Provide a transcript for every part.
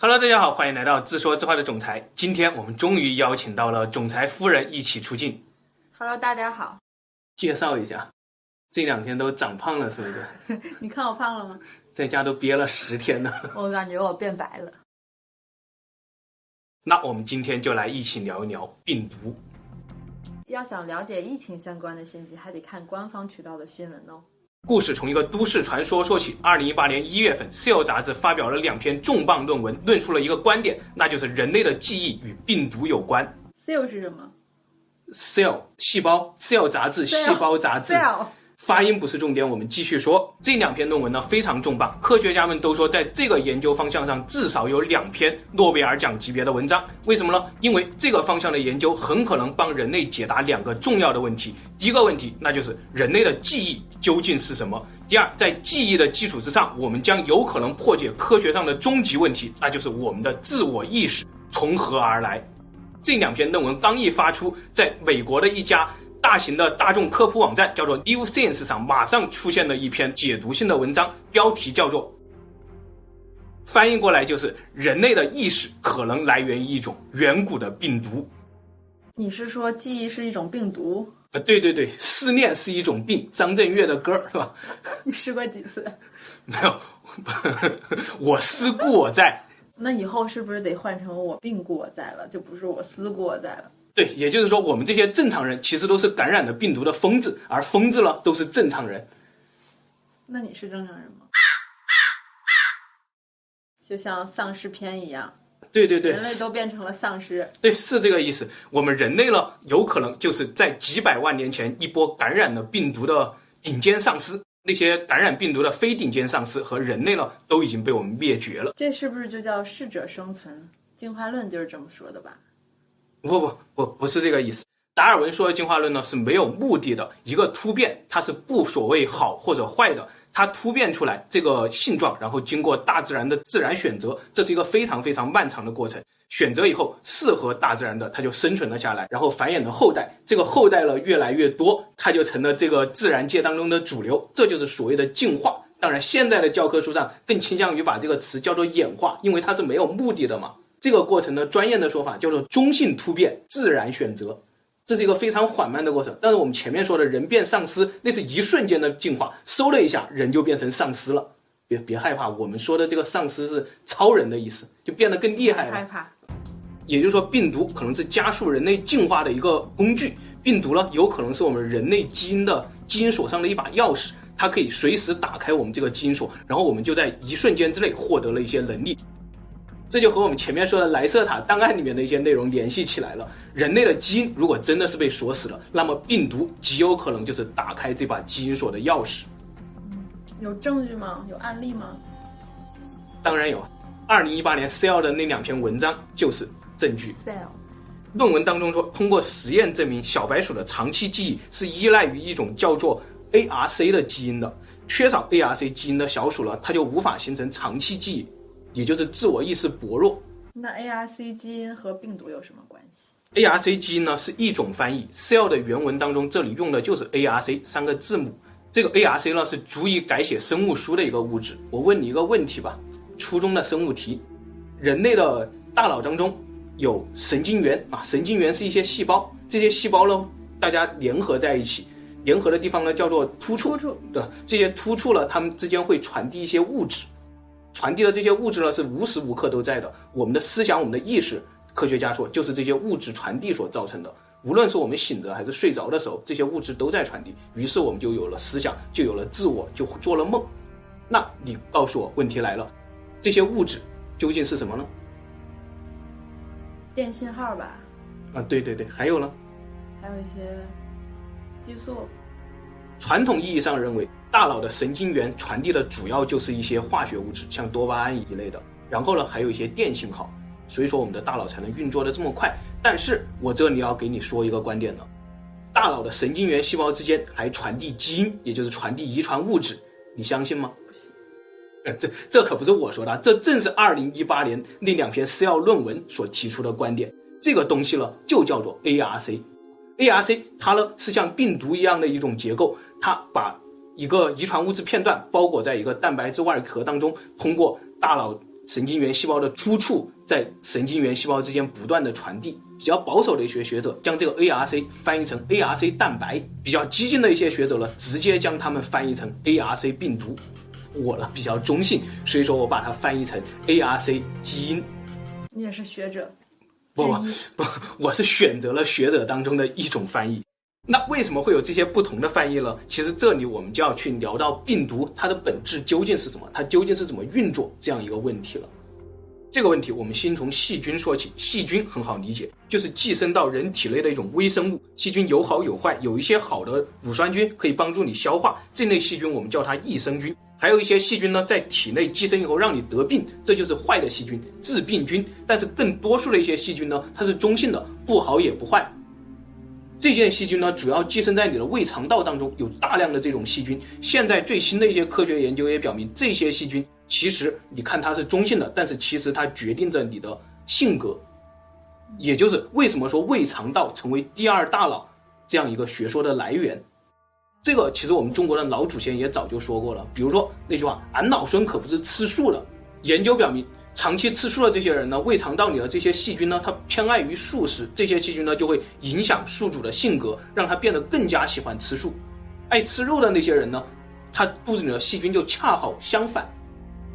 Hello，大家好，欢迎来到自说自话的总裁。今天我们终于邀请到了总裁夫人一起出镜。Hello，大家好。介绍一下，这两天都长胖了，是不是？你看我胖了吗？在家都憋了十天了。我感觉我变白了。那我们今天就来一起聊一聊病毒。要想了解疫情相关的信息，还得看官方渠道的新闻哦。故事从一个都市传说说起。二零一八年一月份，《Cell》杂志发表了两篇重磅论文，论述了一个观点，那就是人类的记忆与病毒有关。Cell 是什么？Cell 细胞，《Cell》杂志，细胞杂志。Cell 发音不是重点，我们继续说。这两篇论文呢，非常重磅，科学家们都说，在这个研究方向上至少有两篇诺贝尔奖级别的文章。为什么呢？因为这个方向的研究很可能帮人类解答两个重要的问题。第一个问题，那就是人类的记忆究竟是什么？第二，在记忆的基础之上，我们将有可能破解科学上的终极问题，那就是我们的自我意识从何而来。这两篇论文刚一发出，在美国的一家。大型的大众科普网站叫做 New Science 上，马上出现了一篇解读性的文章，标题叫做“翻译过来就是人类的意识可能来源于一种远古的病毒”。你是说记忆是一种病毒？啊，对对对，思念是一种病，张震岳的歌是吧？你试过几次？没有，我思故我在。那以后是不是得换成我病故我在了？就不是我思故我在了？对，也就是说，我们这些正常人其实都是感染了病毒的疯子，而疯子呢都是正常人。那你是正常人吗？就像丧尸片一样。对对对，人类都变成了丧尸。对，是这个意思。我们人类呢，有可能就是在几百万年前一波感染了病毒的顶尖丧尸，那些感染病毒的非顶尖丧尸和人类呢，都已经被我们灭绝了。这是不是就叫适者生存？进化论就是这么说的吧？不不不，不是这个意思。达尔文说的进化论呢，是没有目的的一个突变，它是不所谓好或者坏的，它突变出来这个性状，然后经过大自然的自然选择，这是一个非常非常漫长的过程。选择以后适合大自然的，它就生存了下来，然后繁衍的后代，这个后代呢越来越多，它就成了这个自然界当中的主流，这就是所谓的进化。当然，现在的教科书上更倾向于把这个词叫做演化，因为它是没有目的的嘛。这个过程的专业的说法叫做中性突变、自然选择，这是一个非常缓慢的过程。但是我们前面说的人变丧尸，那是一瞬间的进化，嗖了一下，人就变成丧尸了。别别害怕，我们说的这个丧尸是超人的意思，就变得更厉害了。害怕。也就是说，病毒可能是加速人类进化的一个工具。病毒呢，有可能是我们人类基因的基因锁上的一把钥匙，它可以随时打开我们这个基因锁，然后我们就在一瞬间之内获得了一些能力。这就和我们前面说的莱瑟塔档案里面的一些内容联系起来了。人类的基因如果真的是被锁死了，那么病毒极有可能就是打开这把基因锁的钥匙。有证据吗？有案例吗？当然有。二零一八年 Cell 的那两篇文章就是证据。Cell 论文当中说，通过实验证明，小白鼠的长期记忆是依赖于一种叫做 ARC 的基因的。缺少 ARC 基因的小鼠呢，它就无法形成长期记忆。也就是自我意识薄弱。那 ARC 基因和病毒有什么关系？ARC 基因呢是一种翻译，Cell 的原文当中这里用的就是 ARC 三个字母。这个 ARC 呢是足以改写生物书的一个物质。我问你一个问题吧，初中的生物题：人类的大脑当中有神经元啊，神经元是一些细胞，这些细胞呢大家联合在一起，联合的地方呢叫做突触。突触。对，这些突触了，它们之间会传递一些物质。传递的这些物质呢，是无时无刻都在的。我们的思想，我们的意识，科学家说，就是这些物质传递所造成的。无论是我们醒着还是睡着的时候，这些物质都在传递。于是我们就有了思想，就有了自我，就做了梦。那你告诉我，问题来了，这些物质究竟是什么呢？电信号吧。啊，对对对，还有呢？还有一些激素。传统意义上认为，大脑的神经元传递的主要就是一些化学物质，像多巴胺一类的。然后呢，还有一些电信号，所以说我们的大脑才能运作的这么快。但是我这里要给你说一个观点呢，大脑的神经元细胞之间还传递基因，也就是传递遗传物质，你相信吗？不信。呃，这这可不是我说的，这正是二零一八年那两篇 Cell 论文所提出的观点。这个东西呢，就叫做 ARC。ARC 它呢是像病毒一样的一种结构，它把一个遗传物质片段包裹在一个蛋白质外壳当中，通过大脑神经元细胞的突触在神经元细胞之间不断的传递。比较保守的一些学者将这个 ARC 翻译成 ARC 蛋白，比较激进的一些学者呢，直接将它们翻译成 ARC 病毒。我呢比较中性，所以说我把它翻译成 ARC 基因。你也是学者？不不不，我是选择了学者当中的一种翻译。那为什么会有这些不同的翻译呢？其实这里我们就要去聊到病毒它的本质究竟是什么，它究竟是怎么运作这样一个问题了。这个问题我们先从细菌说起。细菌很好理解，就是寄生到人体内的一种微生物。细菌有好有坏，有一些好的乳酸菌可以帮助你消化，这类细菌我们叫它益生菌。还有一些细菌呢，在体内寄生以后让你得病，这就是坏的细菌，致病菌。但是更多数的一些细菌呢，它是中性的，不好也不坏。这些细菌呢，主要寄生在你的胃肠道当中，有大量的这种细菌。现在最新的一些科学研究也表明，这些细菌其实你看它是中性的，但是其实它决定着你的性格。也就是为什么说胃肠道成为第二大脑这样一个学说的来源。这个其实我们中国的老祖先也早就说过了，比如说那句话“俺老孙可不是吃素的”。研究表明，长期吃素的这些人呢，胃肠道里的这些细菌呢，它偏爱于素食，这些细菌呢就会影响宿主的性格，让他变得更加喜欢吃素。爱吃肉的那些人呢，他肚子里的细菌就恰好相反。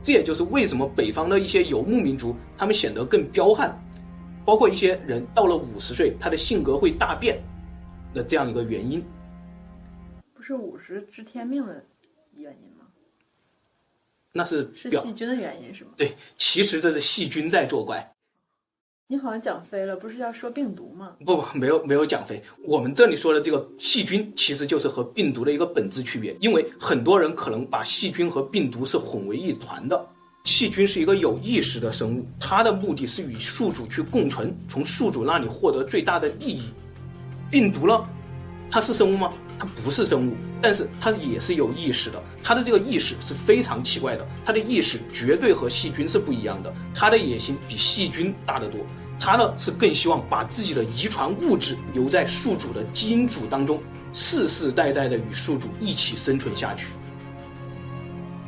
这也就是为什么北方的一些游牧民族，他们显得更彪悍，包括一些人到了五十岁，他的性格会大变的这样一个原因。不是五十知天命的？那是是细菌的原因是吗？对，其实这是细菌在作怪。你好像讲飞了，不是要说病毒吗？不不，没有没有讲飞。我们这里说的这个细菌，其实就是和病毒的一个本质区别。因为很多人可能把细菌和病毒是混为一团的。细菌是一个有意识的生物，它的目的是与宿主去共存，从宿主那里获得最大的利益。病毒呢？它是生物吗？它不是生物，但是它也是有意识的。它的这个意识是非常奇怪的，它的意识绝对和细菌是不一样的。它的野心比细菌大得多。它呢是更希望把自己的遗传物质留在宿主的基因组当中，世世代代的与宿主一起生存下去。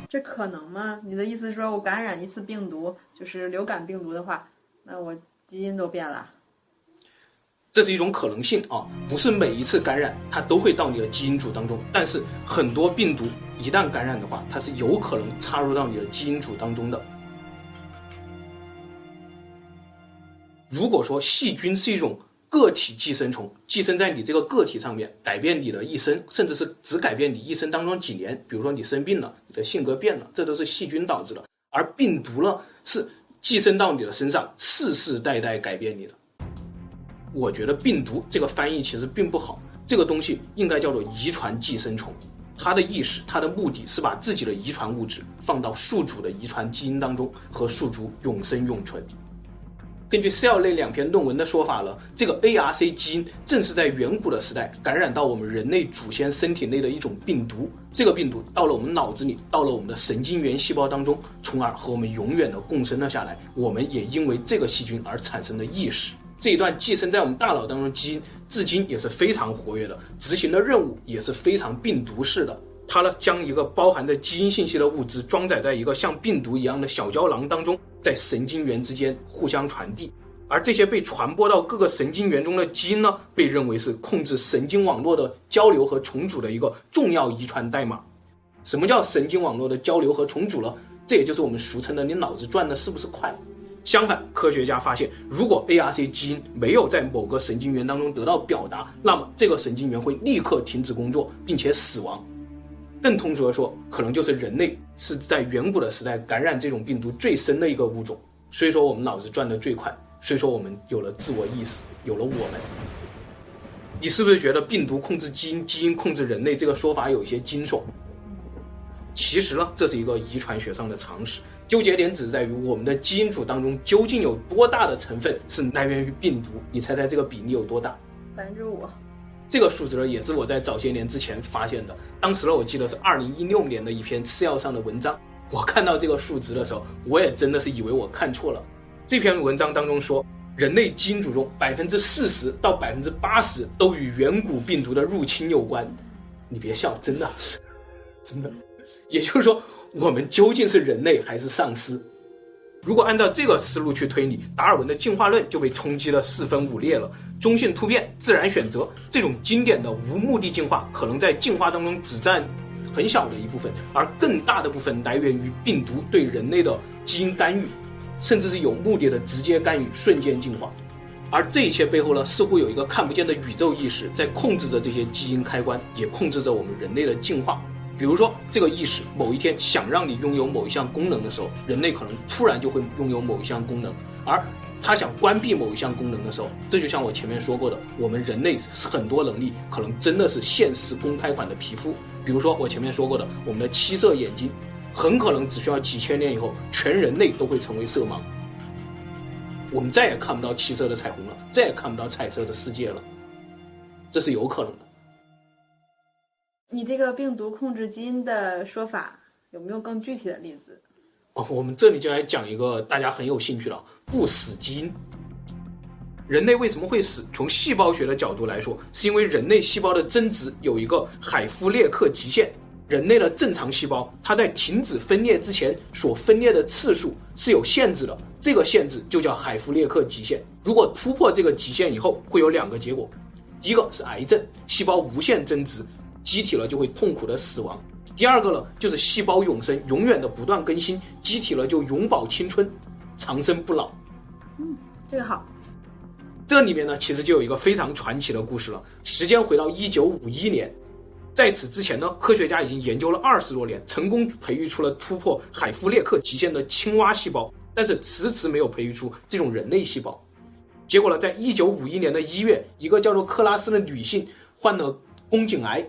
这可能吗？你的意思是说我感染一次病毒，就是流感病毒的话，那我基因都变了？这是一种可能性啊，不是每一次感染它都会到你的基因组当中，但是很多病毒一旦感染的话，它是有可能插入到你的基因组当中的。如果说细菌是一种个体寄生虫，寄生在你这个个体上面，改变你的一生，甚至是只改变你一生当中几年，比如说你生病了，你的性格变了，这都是细菌导致的。而病毒呢，是寄生到你的身上，世世代代改变你的。我觉得病毒这个翻译其实并不好，这个东西应该叫做遗传寄生虫。它的意识，它的目的是把自己的遗传物质放到宿主的遗传基因当中，和宿主永生永存。根据《Cell》那两篇论文的说法了，这个 ARC 基因正是在远古的时代感染到我们人类祖先身体内的一种病毒。这个病毒到了我们脑子里，到了我们的神经元细胞当中，从而和我们永远的共生了下来。我们也因为这个细菌而产生了意识。这一段寄生在我们大脑当中基因，至今也是非常活跃的，执行的任务也是非常病毒式的。它呢，将一个包含着基因信息的物质装载在一个像病毒一样的小胶囊当中，在神经元之间互相传递。而这些被传播到各个神经元中的基因呢，被认为是控制神经网络的交流和重组的一个重要遗传代码。什么叫神经网络的交流和重组呢？这也就是我们俗称的“你脑子转的是不是快”。相反，科学家发现，如果 ARC 基因没有在某个神经元当中得到表达，那么这个神经元会立刻停止工作，并且死亡。更通俗的说，可能就是人类是在远古的时代感染这种病毒最深的一个物种。所以说，我们脑子转得最快，所以说我们有了自我意识，有了我们。你是不是觉得病毒控制基因，基因控制人类这个说法有些惊悚？其实呢，这是一个遗传学上的常识。纠结点只在于我们的基因组当中究竟有多大的成分是来源于病毒？你猜猜这个比例有多大？百分之五。这个数值呢，也是我在早些年之前发现的。当时呢，我记得是二零一六年的一篇《Cell》上的文章。我看到这个数值的时候，我也真的是以为我看错了。这篇文章当中说，人类基因组中百分之四十到百分之八十都与远古病毒的入侵有关。你别笑，真的，真的。也就是说。我们究竟是人类还是丧尸？如果按照这个思路去推理，达尔文的进化论就被冲击得四分五裂了。中性突变、自然选择这种经典的无目的进化，可能在进化当中只占很小的一部分，而更大的部分来源于病毒对人类的基因干预，甚至是有目的的直接干预，瞬间进化。而这一切背后呢，似乎有一个看不见的宇宙意识在控制着这些基因开关，也控制着我们人类的进化。比如说，这个意识某一天想让你拥有某一项功能的时候，人类可能突然就会拥有某一项功能；而他想关闭某一项功能的时候，这就像我前面说过的，我们人类很多能力可能真的是现实公开款的皮肤。比如说我前面说过的，我们的七色眼睛，很可能只需要几千年以后，全人类都会成为色盲。我们再也看不到七色的彩虹了，再也看不到彩色的世界了，这是有可能的。你这个病毒控制基因的说法有没有更具体的例子？哦，我们这里就来讲一个大家很有兴趣的不死基因。人类为什么会死？从细胞学的角度来说，是因为人类细胞的增殖有一个海夫列克极限。人类的正常细胞，它在停止分裂之前所分裂的次数是有限制的。这个限制就叫海夫列克极限。如果突破这个极限以后，会有两个结果：一个是癌症，细胞无限增殖，机体了就会痛苦的死亡；第二个呢，就是细胞永生，永远的不断更新，机体了就永葆青春，长生不老。嗯，这个好。这里面呢，其实就有一个非常传奇的故事了。时间回到一九五一年，在此之前呢，科学家已经研究了二十多年，成功培育出了突破海夫列克极限的青蛙细胞。但是迟迟没有培育出这种人类细胞，结果呢，在一九五一年的一月，一个叫做克拉斯的女性患了宫颈癌，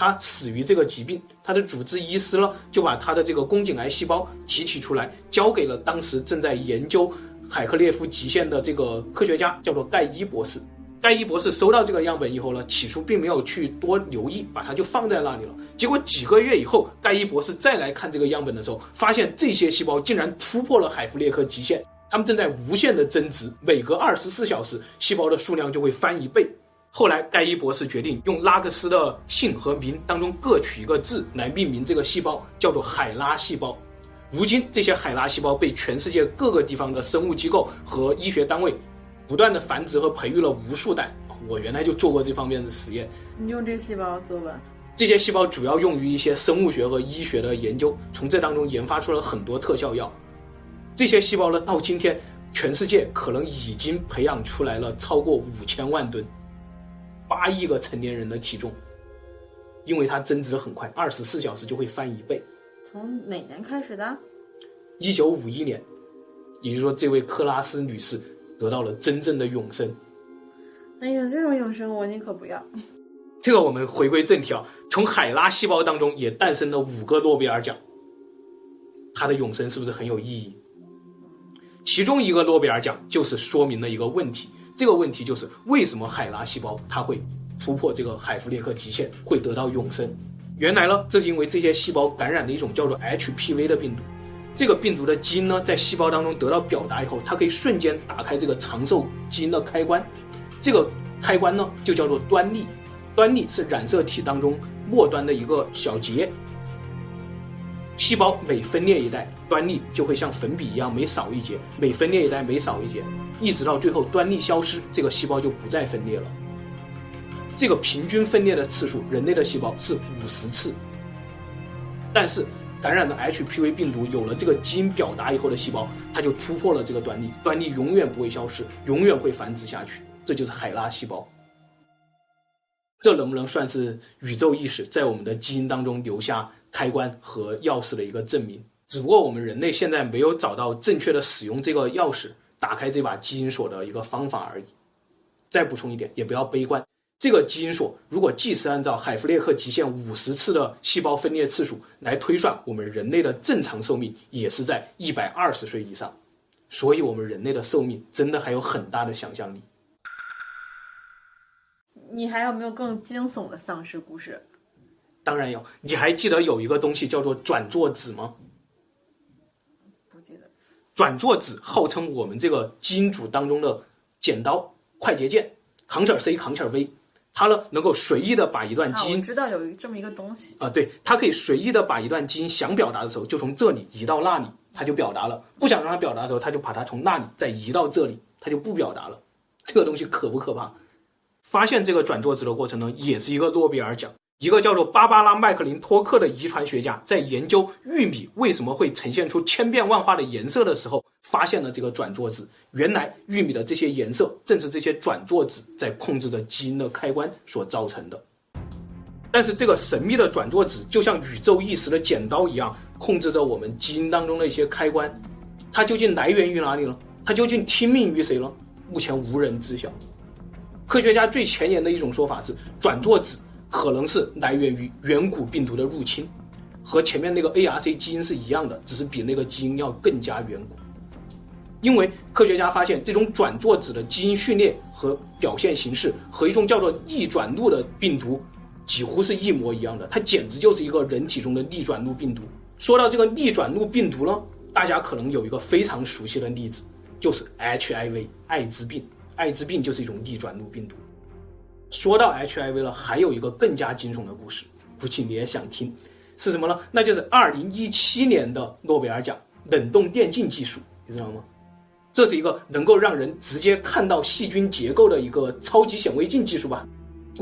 他死于这个疾病。他的主治医师呢，就把他的这个宫颈癌细胞提取出来，交给了当时正在研究海克列夫极限的这个科学家，叫做盖伊博士。盖伊博士收到这个样本以后呢，起初并没有去多留意，把它就放在那里了。结果几个月以后，盖伊博士再来看这个样本的时候，发现这些细胞竟然突破了海弗列克极限，它们正在无限的增殖，每隔二十四小时，细胞的数量就会翻一倍。后来，盖伊博士决定用拉克斯的姓和名当中各取一个字来命名这个细胞，叫做海拉细胞。如今，这些海拉细胞被全世界各个地方的生物机构和医学单位。不断的繁殖和培育了无数代，我原来就做过这方面的实验。你用这个细胞做吧？这些细胞主要用于一些生物学和医学的研究，从这当中研发出了很多特效药。这些细胞呢，到今天，全世界可能已经培养出来了超过五千万吨，八亿个成年人的体重，因为它增值很快，二十四小时就会翻一倍。从哪年开始的？一九五一年，也就是说，这位克拉斯女士。得到了真正的永生。哎呀，这种永生我宁可不要。这个我们回归正题啊，从海拉细胞当中也诞生了五个诺贝尔奖。它的永生是不是很有意义？其中一个诺贝尔奖就是说明了一个问题，这个问题就是为什么海拉细胞它会突破这个海弗列克极限，会得到永生？原来呢，这是因为这些细胞感染了一种叫做 HPV 的病毒。这个病毒的基因呢，在细胞当中得到表达以后，它可以瞬间打开这个长寿基因的开关。这个开关呢，就叫做端粒。端粒是染色体当中末端的一个小节。细胞每分裂一代，端粒就会像粉笔一样每少一节；每分裂一代，每少一节，一直到最后端粒消失，这个细胞就不再分裂了。这个平均分裂的次数，人类的细胞是五十次，但是。感染了 HPV 病毒，有了这个基因表达以后的细胞，它就突破了这个端粒，端粒永远不会消失，永远会繁殖下去。这就是海拉细胞。这能不能算是宇宙意识在我们的基因当中留下开关和钥匙的一个证明？只不过我们人类现在没有找到正确的使用这个钥匙打开这把基因锁的一个方法而已。再补充一点，也不要悲观。这个基因锁如果即使按照海弗列克极限五十次的细胞分裂次数来推算，我们人类的正常寿命也是在一百二十岁以上，所以我们人类的寿命真的还有很大的想象力。你还有没有更惊悚的丧尸故事？当然有，你还记得有一个东西叫做转座子吗？不记得。转座子号称我们这个基因组当中的剪刀、快捷键，Ctrl C Ctrl V。它呢，能够随意的把一段基因，啊、我知道有这么一个东西啊，对，它可以随意的把一段基因想表达的时候，就从这里移到那里，它就表达了；不想让它表达的时候，它就把它从那里再移到这里，它就不表达了。这个东西可不可怕？发现这个转座子的过程呢，也是一个诺贝尔奖。一个叫做芭芭拉·麦克林托克的遗传学家，在研究玉米为什么会呈现出千变万化的颜色的时候，发现了这个转作子。原来玉米的这些颜色，正是这些转作子在控制着基因的开关所造成的。但是，这个神秘的转作子就像宇宙意识的剪刀一样，控制着我们基因当中的一些开关。它究竟来源于哪里呢？它究竟听命于谁呢？目前无人知晓。科学家最前沿的一种说法是，转作子。可能是来源于远古病毒的入侵，和前面那个 ARC 基因是一样的，只是比那个基因要更加远古。因为科学家发现，这种转作子的基因序列和表现形式和一种叫做逆转录的病毒几乎是一模一样的，它简直就是一个人体中的逆转录病毒。说到这个逆转录病毒呢，大家可能有一个非常熟悉的例子，就是 HIV 艾滋病，艾滋病就是一种逆转录病毒。说到 HIV 了，还有一个更加惊悚的故事，估计你也想听，是什么呢？那就是二零一七年的诺贝尔奖冷冻电镜技术，你知道吗？这是一个能够让人直接看到细菌结构的一个超级显微镜技术吧。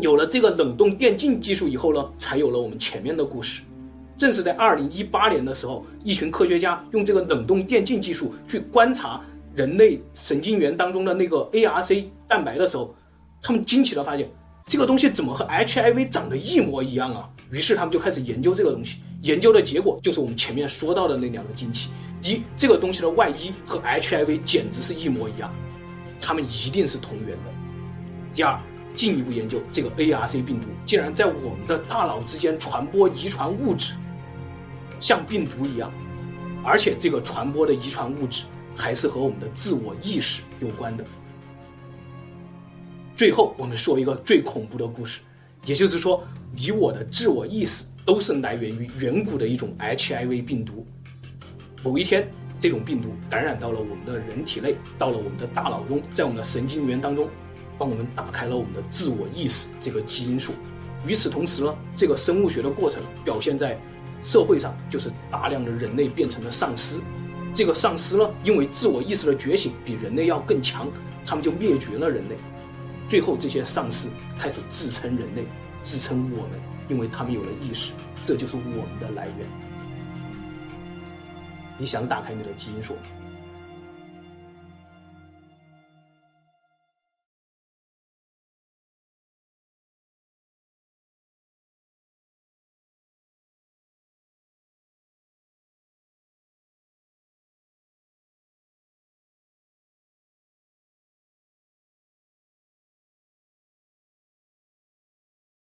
有了这个冷冻电镜技术以后呢，才有了我们前面的故事。正是在二零一八年的时候，一群科学家用这个冷冻电镜技术去观察人类神经元当中的那个 ARC 蛋白的时候，他们惊奇地发现。这个东西怎么和 HIV 长得一模一样啊？于是他们就开始研究这个东西，研究的结果就是我们前面说到的那两个惊奇：一，这个东西的外衣和 HIV 简直是一模一样，它们一定是同源的；第二，进一步研究这个 ARC 病毒竟然在我们的大脑之间传播遗传物质，像病毒一样，而且这个传播的遗传物质还是和我们的自我意识有关的。最后，我们说一个最恐怖的故事，也就是说，你我的自我意识都是来源于远古的一种 HIV 病毒。某一天，这种病毒感染到了我们的人体内，到了我们的大脑中，在我们的神经元当中，帮我们打开了我们的自我意识这个基因锁。与此同时呢，这个生物学的过程表现在社会上，就是大量的人类变成了丧尸。这个丧尸呢，因为自我意识的觉醒比人类要更强，他们就灭绝了人类。最后，这些丧尸开始自称人类，自称我们，因为他们有了意识，这就是我们的来源。你想打开你的基因锁？